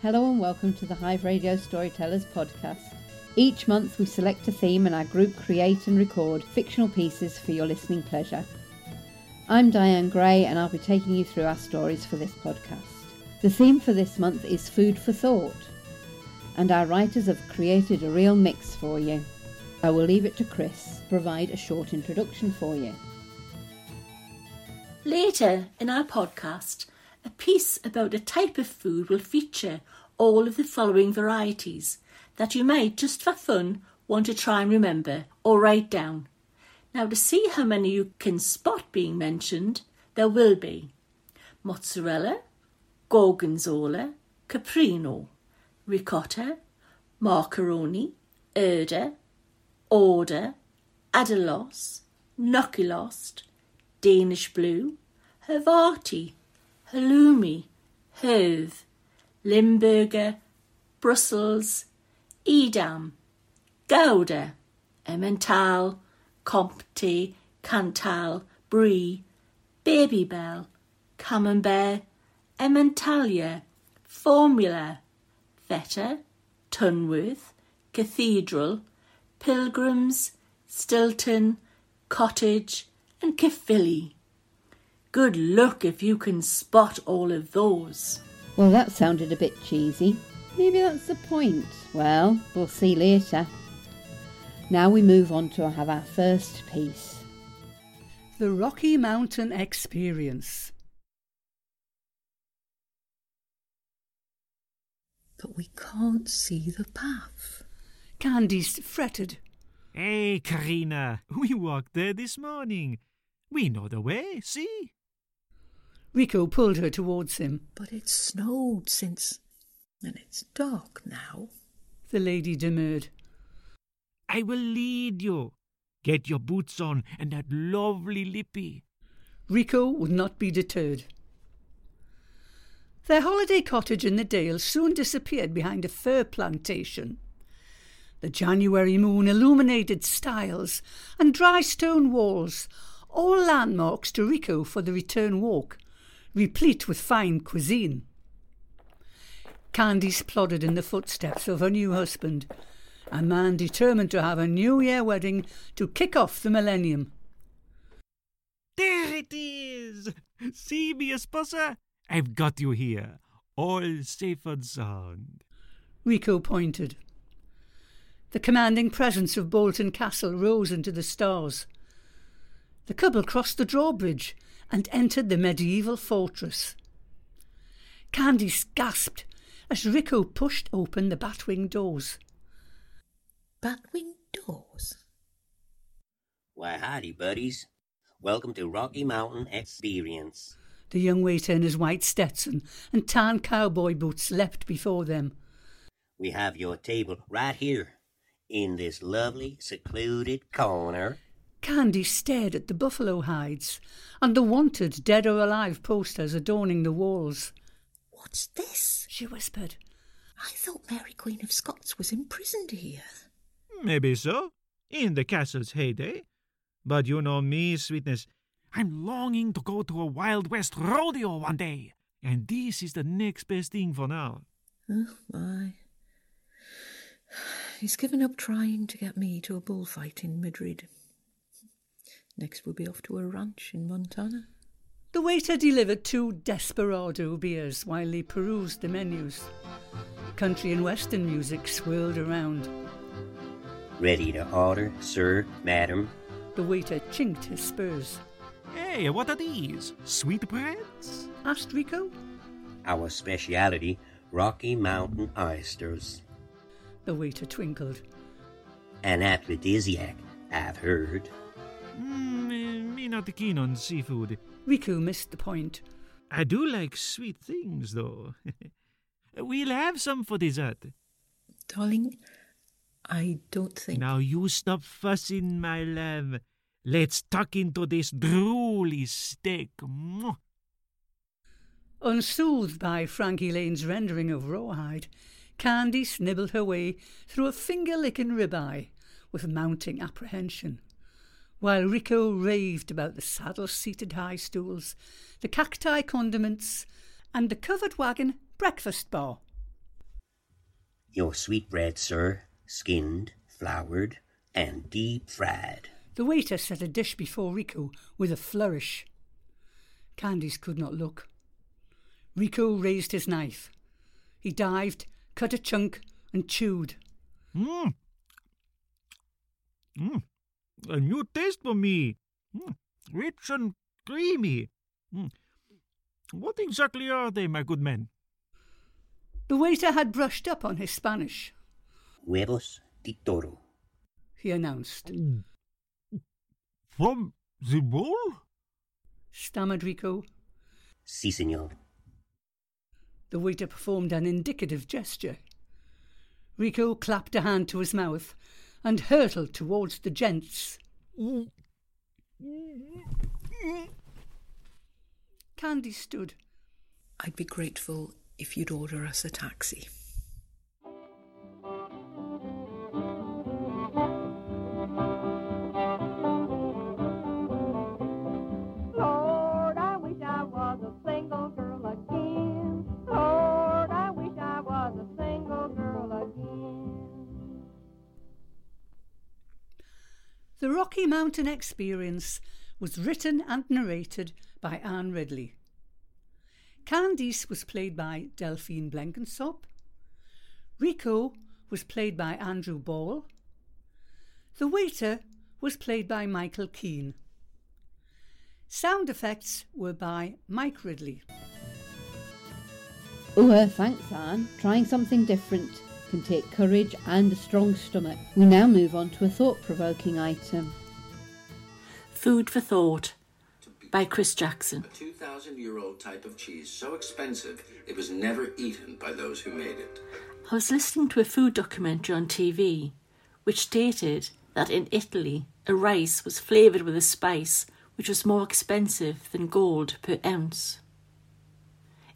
Hello and welcome to the Hive Radio Storytellers podcast. Each month we select a theme and our group create and record fictional pieces for your listening pleasure. I'm Diane Gray and I'll be taking you through our stories for this podcast. The theme for this month is Food for Thought, and our writers have created a real mix for you. I will leave it to Chris to provide a short introduction for you. Later in our podcast, a piece about a type of food will feature all of the following varieties that you might, just for fun, want to try and remember or write down. Now, to see how many you can spot being mentioned, there will be mozzarella, gorgonzola, caprino, ricotta, macaroni, erda, order, adelos, gnocchilost, Danish blue, Havarti, halloumi, Herve, Limburger, Brussels, Edam, Gouda, Emmental, Comté, Cantal, Brie, Babybel, Camembert, Emmentaler, Formula, Feta, Tunworth, Cathedral, Pilgrims, Stilton, Cottage, and Caerphilly. Good luck if you can spot all of those. Well, that sounded a bit cheesy. Maybe that's the point. Well, we'll see later. Now we move on to have our first piece. The Rocky Mountain Experience. But we can't see the path. Candice fretted. Hey, Karina, we walked there this morning. We know the way, see? Rico pulled her towards him. But it's snowed since. and it's dark now. The lady demurred. I will lead you. Get your boots on and that lovely lippy. Rico would not be deterred. Their holiday cottage in the Dale soon disappeared behind a fir plantation. The January moon illuminated stiles and dry stone walls, all landmarks to Rico for the return walk, replete with fine cuisine. Candice plodded in the footsteps of her new husband, a man determined to have a New Year wedding to kick off the millennium. There it is! See me, esposa? I've got you here, all safe and sound. Rico pointed. The commanding presence of Bolton Castle rose into the stars. The couple crossed the drawbridge and entered the medieval fortress. Candice gasped as Rico pushed open the batwing doors. Batwing doors? Why, howdy, buddies. Welcome to Rocky Mountain Experience. The young waiter in his white Stetson and tan cowboy boots leapt before them. We have your table right here, in this lovely, secluded corner. Candy stared at the buffalo hides and the wanted dead or alive posters adorning the walls. What's this? She whispered. I thought Mary Queen of Scots was imprisoned here. Maybe so, in the castle's heyday. But you know me, sweetness. I'm longing to go to a Wild West rodeo one day, and this is the next best thing for now. Oh, my. He's given up trying to get me to a bullfight in Madrid. Next, we'll be off to a ranch in Montana. The waiter delivered two desperado beers while he perused the menus. Country and western music swirled around. Ready to order, sir, madam? The waiter chinked his spurs. Hey, what are these? Sweetbreads? asked Rico. Our speciality, Rocky Mountain oysters. The waiter twinkled. An aphrodisiac, I've heard. Mm, me not keen on seafood. Rico missed the point. I do like sweet things, though. we'll have some for dessert. Darling, I don't think. Now you stop fussing, my love. Let's tuck into this drooly steak. Mwah. Unsoothed by Frankie Laine's rendering of rawhide, Candy nibbled her way through a finger-licking ribeye with mounting apprehension, while Rico raved about the saddle-seated high stools, the cacti condiments, and the covered wagon breakfast bar. Your sweetbread, sir, skinned, floured, and deep fried. The waiter set a dish before Rico with a flourish. Candice could not look. Rico raised his knife. He dived, cut a chunk, and chewed. Mmm. Mmm. A new taste for me. Mm. Rich and creamy. Mm. What exactly are they, my good man? The waiter had brushed up on his Spanish. Huevos de toro. He announced. From the bowl? Stammered Rico. Si, senor. The waiter performed an indicative gesture. Rico clapped a hand to his mouth and hurtled towards the gents. Candy stood. I'd be grateful if you'd order us a taxi. Rocky Mountain Experience was written and narrated by Anne Ridley. Candice was played by Delphine Blenkinsop. Rico was played by Andrew Ball. The waiter was played by Michael Keane. Sound effects were by Mike Ridley. Oh, uh, thanks, Anne. Trying something different can take courage and a strong stomach. We now move on to a thought provoking item. Food for Thought by Chris Jackson. A 2,000 year old type of cheese so expensive it was never eaten by those who made it. I was listening to a food documentary on TV which stated that in Italy a rice was flavoured with a spice which was more expensive than gold per ounce.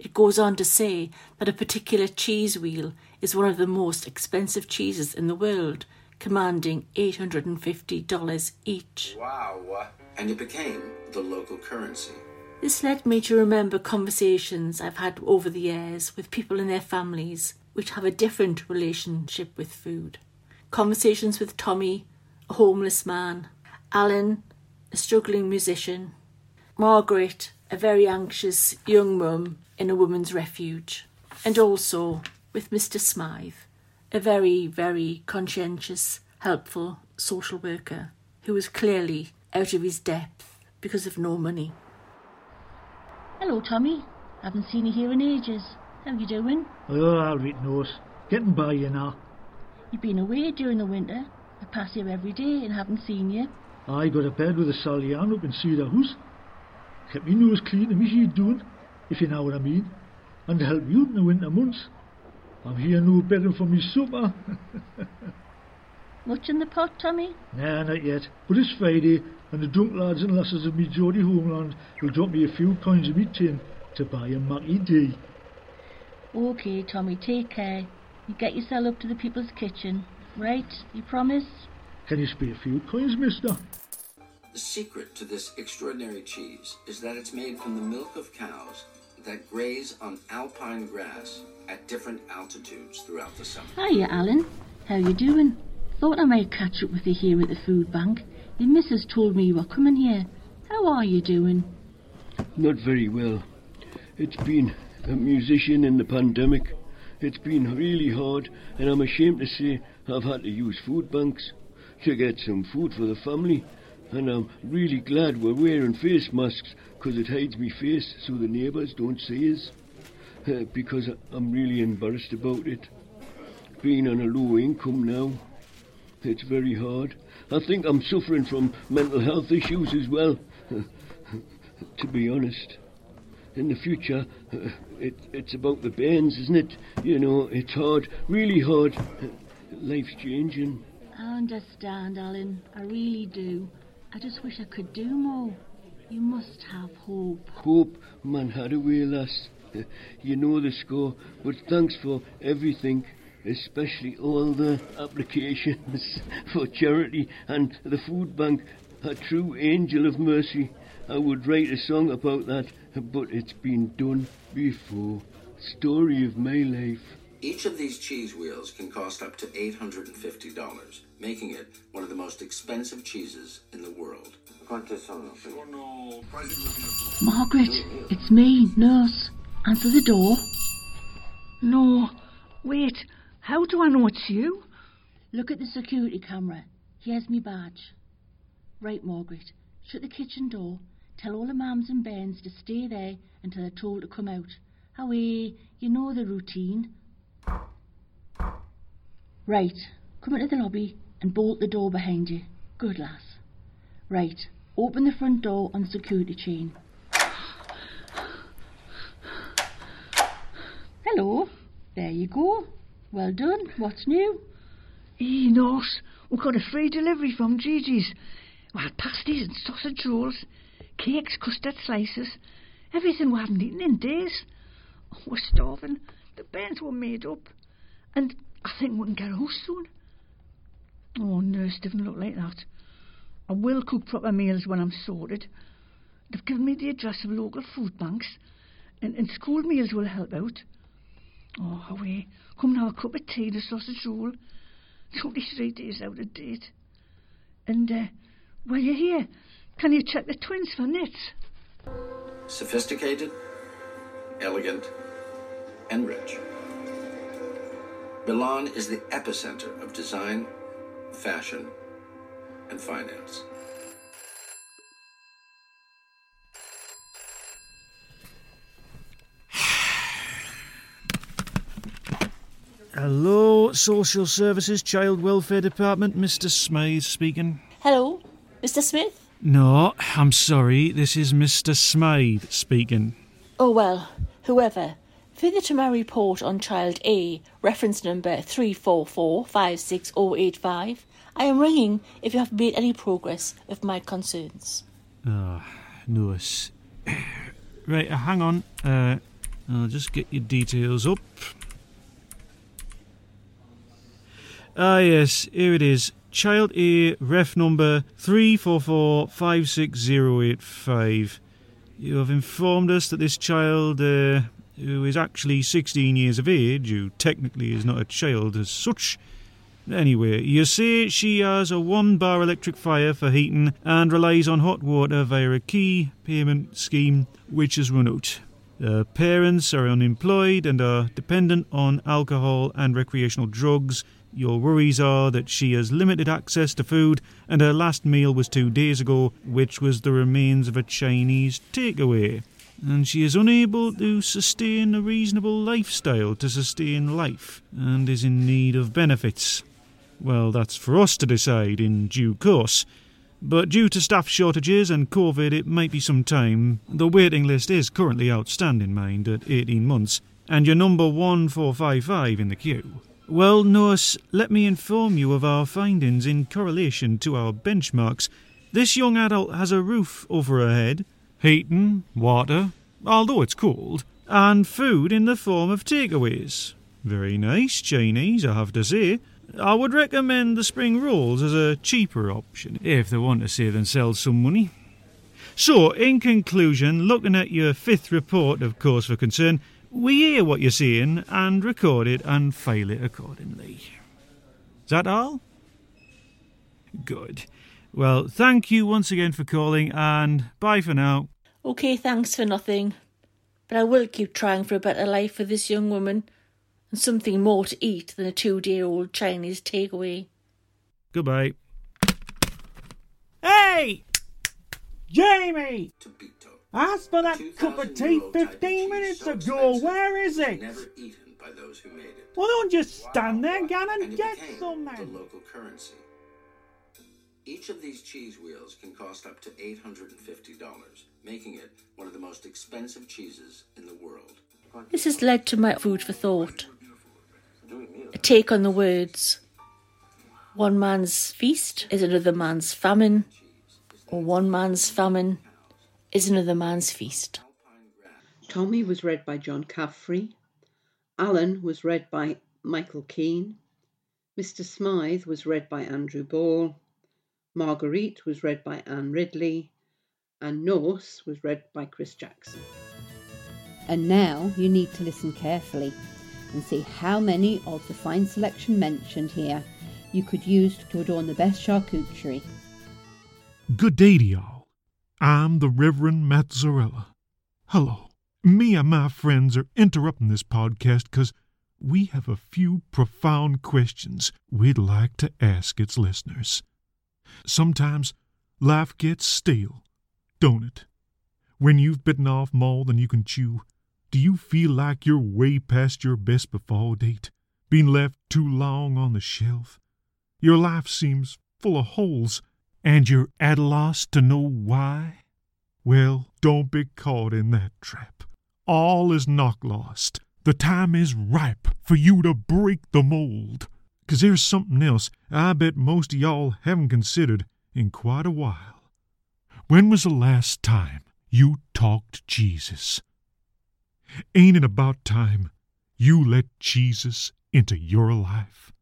It goes on to say that a particular cheese wheel is one of the most expensive cheeses in the world, commanding $850 each. Wow. And it became the local currency. This led me to remember conversations I've had over the years with people and their families which have a different relationship with food. Conversations with Tommy, a homeless man, Alan, a struggling musician, Margaret, a very anxious young mum in a woman's refuge, and also with Mr. Smythe, a very, very conscientious, helpful social worker who was clearly out of his depth because of no money. Hello, Tommy. Haven't seen you here in ages. How you doing? Oh, all right, nose. Getting by, you know. You've been away during the winter. I pass here every day and haven't seen you. I got a bed with a Sally Ann up in Cedar House. Kept me nose clean and me sheet doing, if you know what I mean. And to help you in the winter months. I'm here now begging for me supper. Much in the pot, Tommy? nah, not yet. But it's Friday, and the drunk lads and lasses of me Geordie homeland will drop me a few coins of me tin to buy a Mackie tea. Okay, Tommy, take care. You get yourself up to the people's kitchen, right? You promise? Can you spare a few coins, mister? The secret to this extraordinary cheese is that it's made from the milk of cows that graze on alpine grass at different altitudes throughout the summer. Hiya, Alan. How you doing? Thought I might catch up with you here at the food bank. Your missus told me you were coming here. How are you doing? Not very well. It's been a musician in the pandemic. It's been really hard, and I'm ashamed to say I've had to use food banks to get some food for the family. And I'm really glad we're wearing face masks because it hides me face so the neighbours don't see us. Uh, because I'm really embarrassed about it. Being on a low income now, it's very hard. I think I'm suffering from mental health issues as well, to be honest. In the future, uh, it, it's about the bands, isn't it? You know, it's hard, really hard. Life's changing. I understand, Alan. I really do. I just wish I could do more. You must have hope. Hope, man, had away, lass. You know the score, but thanks for everything, especially all the applications for charity and the food bank. A true angel of mercy. I would write a song about that, but it's been done before. Story of my life. Each of these cheese wheels can cost up to $850, making it one of the most expensive cheeses in the world. Margaret, it's me, nurse. Answer the door. No, wait. How do I know it's you? Look at the security camera. Here's me badge. Right, Margaret. Shut the kitchen door. Tell all the mams and bairns to stay there until they're told to come out. Away, you know the routine. Right, come into the lobby and bolt the door behind you. Good lass. Right, open the front door on the security chain. Hello, there you go. Well done. What's new? Eh, nurse, we got a free delivery from Gigi's. We had pasties and sausage rolls, cakes, custard slices, everything we haven't eaten in days. Oh, we're starving. The beds were made up, and I think we can get a house soon. Oh, nurse, doesn't look like that. I will cook proper meals when I'm sorted. They've given me the address of local food banks, and, and school meals will help out. Oh, away. Come and have a cup of tea and a sausage roll. It's only three days out of date. And, uh, while you're here, can you check the twins for nits? Sophisticated, elegant, and rich. Milan is the epicenter of design, fashion, and finance. Hello, Social Services Child Welfare Department, Mr. Smythe speaking. Hello, Mr. Smith? No, I'm sorry, this is Mr. Smythe speaking. Oh, well, whoever. Further to my report on child A, reference number 344-56085, I am ringing if you have made any progress with my concerns. Ah, nurse. Right, uh, hang on. Uh, I'll just get your details up. Ah, yes, here it is. Child A, ref number 344-56085. You have informed us that this child, uh, who is actually 16 years of age, who technically is not a child as such, Anyway, you say she has a one bar electric fire for heating and relies on hot water via a key payment scheme which has run out. Her parents are unemployed and are dependent on alcohol and recreational drugs. Your worries are that she has limited access to food and her last meal was two days ago, which was the remains of a Chinese takeaway. And she is unable to sustain a reasonable lifestyle to sustain life and is in need of benefits. Well, that's for us to decide in due course. But due to staff shortages and COVID, it might be some time. The waiting list is currently outstanding, mind, at 18 months, and you're number 1455 in the queue. Well, nurse, let me inform you of our findings in correlation to our benchmarks. This young adult has a roof over her head, heating, water, although it's cold, and food in the form of takeaways. Very nice Chinese, I have to say. I would recommend the spring rolls as a cheaper option if they want to save themselves some money. So, in conclusion, looking at your fifth report of cause for concern, we hear what you're saying and record it and file it accordingly. Is that all? Good. Well, thank you once again for calling and bye for now. Okay, thanks for nothing. But I will keep trying for a better life for this young woman and something more to eat than a two day old Chinese takeaway. Goodbye. Hey! Jamie! Asked for that cup of tea 15 minutes ago. Where is it? Never eaten by those who made it. Well, don't just stand there, Gannon. And it Get became some the then. local currency. Each of these cheese wheels can cost up to $850, making it one of the most expensive cheeses in the world. This has led to my food for thought. A take on the words one man's feast is another man's famine, or one man's famine is another man's feast. Tommy was read by John Caffrey. Alan was read by Michael Keane. Mr. Smythe was read by Andrew Ball. Margaret was read by Anne Ridley. And Norse was read by Chris Jackson. And now you need to listen carefully. and see how many of the fine selection mentioned here you could use to adorn the best charcuterie. Good day to y'all. I'm the Reverend Mozzarella. Hello. Me and my friends are interrupting this podcast because we have a few profound questions we'd like to ask its listeners. Sometimes life gets stale, don't it? When you've bitten off more than you can chew, do you feel like you're way past your best before date, being left too long on the shelf? Your life seems full of holes, and you're at a loss to know why? Well, don't be caught in that trap. All is not lost. The time is ripe for you to break the mold. 'Cause there's something else I bet most of y'all haven't considered in quite a while. When was the last time you talked Jesus? Ain't it about time you let Jesus into your life?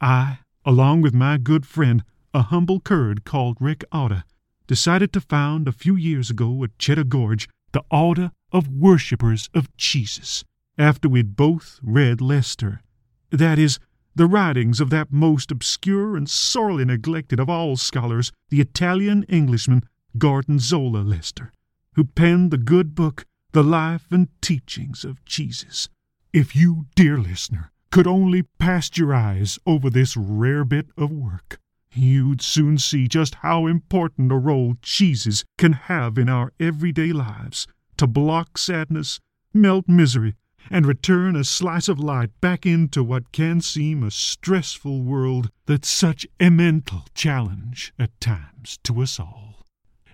I, along with my good friend, a humble Kurd called Rick Otter, decided to found a few years ago at Cheddar Gorge the Order of Worshippers of Jesus, after we'd both read Lester. That is, the writings of that most obscure and sorely neglected of all scholars, the Italian Englishman Gordon Zola Lester, who penned the good book, The Life and Teachings of Jesus. If you, dear listener, could only cast your eyes over this rare bit of work, you'd soon see just how important a role cheeses can have in our everyday lives to block sadness, melt misery, and return a slice of light back into what can seem a stressful world that's such a mental challenge at times to us all.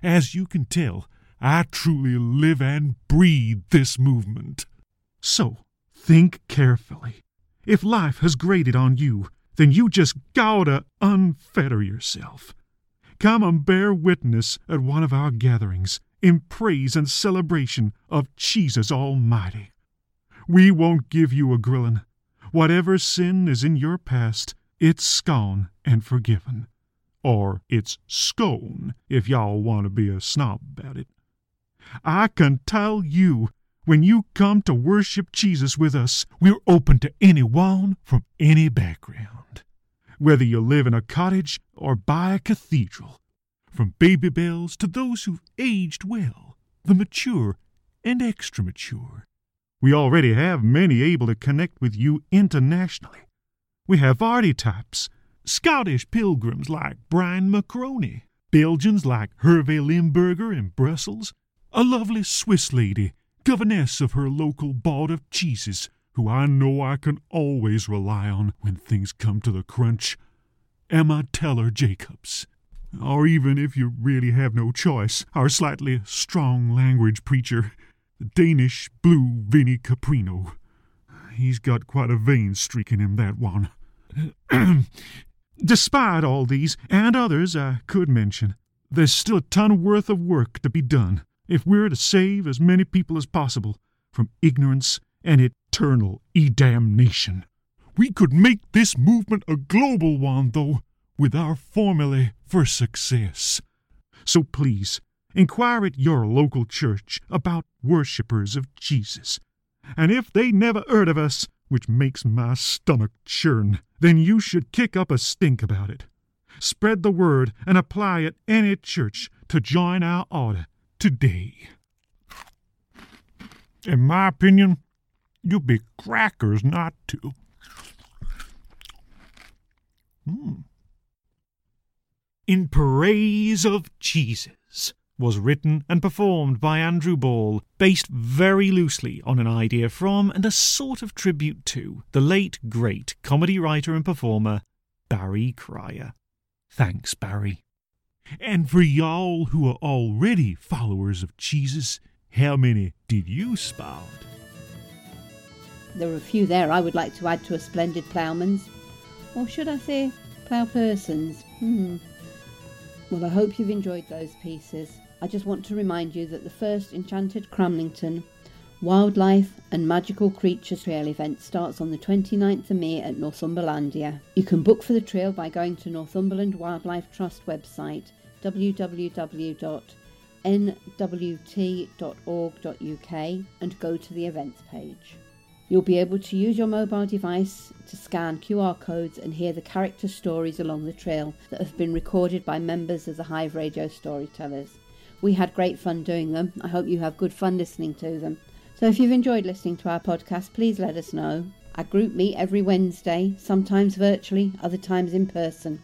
As you can tell, I truly live and breathe this movement. So, think carefully. If life has grated on you, then you just gotta unfetter yourself. Come and bear witness at one of our gatherings in praise and celebration of Jesus Almighty. We won't give you a grillin'. Whatever sin is in your past, it's scone and forgiven. Or it's scone, if y'all want to be a snob about it. I can tell you, when you come to worship Jesus with us, we're open to anyone from any background. Whether you live in a cottage or by a cathedral, from baby bells to those who've aged well, the mature and extra mature. We already have many able to connect with you internationally. We have archetypes, Scottish pilgrims like Brian Macroney, Belgians like Hervé Limburger in Brussels, a lovely Swiss lady, governess of her local board of cheeses, who I know I can always rely on when things come to the crunch, Emma Teller Jacobs. Or even if you really have no choice, our slightly strong language preacher, the Danish blue Vinnie Caprino. He's got quite a vein streak in him, that one. Despite all these, and others I could mention, there's still a ton worth of work to be done if we're to save as many people as possible from ignorance and eternal e-damnation. We could make this movement a global one, though, with our formulae for success. So please, inquire at your local church about worshippers of Jesus. And if they never heard of us, which makes my stomach churn, then you should kick up a stink about it. Spread the word and apply at any church to join our order today. In my opinion, you'd be crackers not to. Hmm. In Praise of Jesus was written and performed by Andrew Ball, based very loosely on an idea from and a sort of tribute to the late great comedy writer and performer Barry Cryer. Thanks, Barry. And for y'all who are already followers of Jesus, how many did you spout? There are a few there I would like to add to a splendid ploughman's. Or should I say ploughperson's? Hmm. Well, I hope you've enjoyed those pieces. I just want to remind you that the first Enchanted Cramlington Wildlife and Magical Creatures Trail event starts on the 29th of May at Northumberlandia. You can book for the trail by going to Northumberland Wildlife Trust website www.nwt.org.uk and go to the events page. You'll be able to use your mobile device to scan QR codes and hear the character stories along the trail that have been recorded by members of the Hive Radio Storytellers. We had great fun doing them. I hope you have good fun listening to them. So if you've enjoyed listening to our podcast, please let us know. Our group meet every Wednesday, sometimes virtually, other times in person,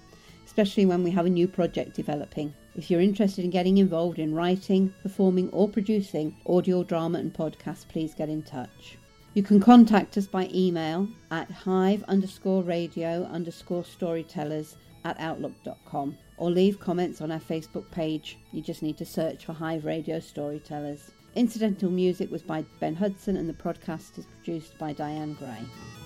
especially when we have a new project developing. If you're interested in getting involved in writing, performing, or producing audio, drama, and podcasts, please get in touch. You can contact us by email at hive underscore radio underscore storytellers at outlook.com or leave comments on our Facebook page. You just need to search for Hive Radio Storytellers. Incidental music was by Ben Hudson and the podcast is produced by Diane Gray.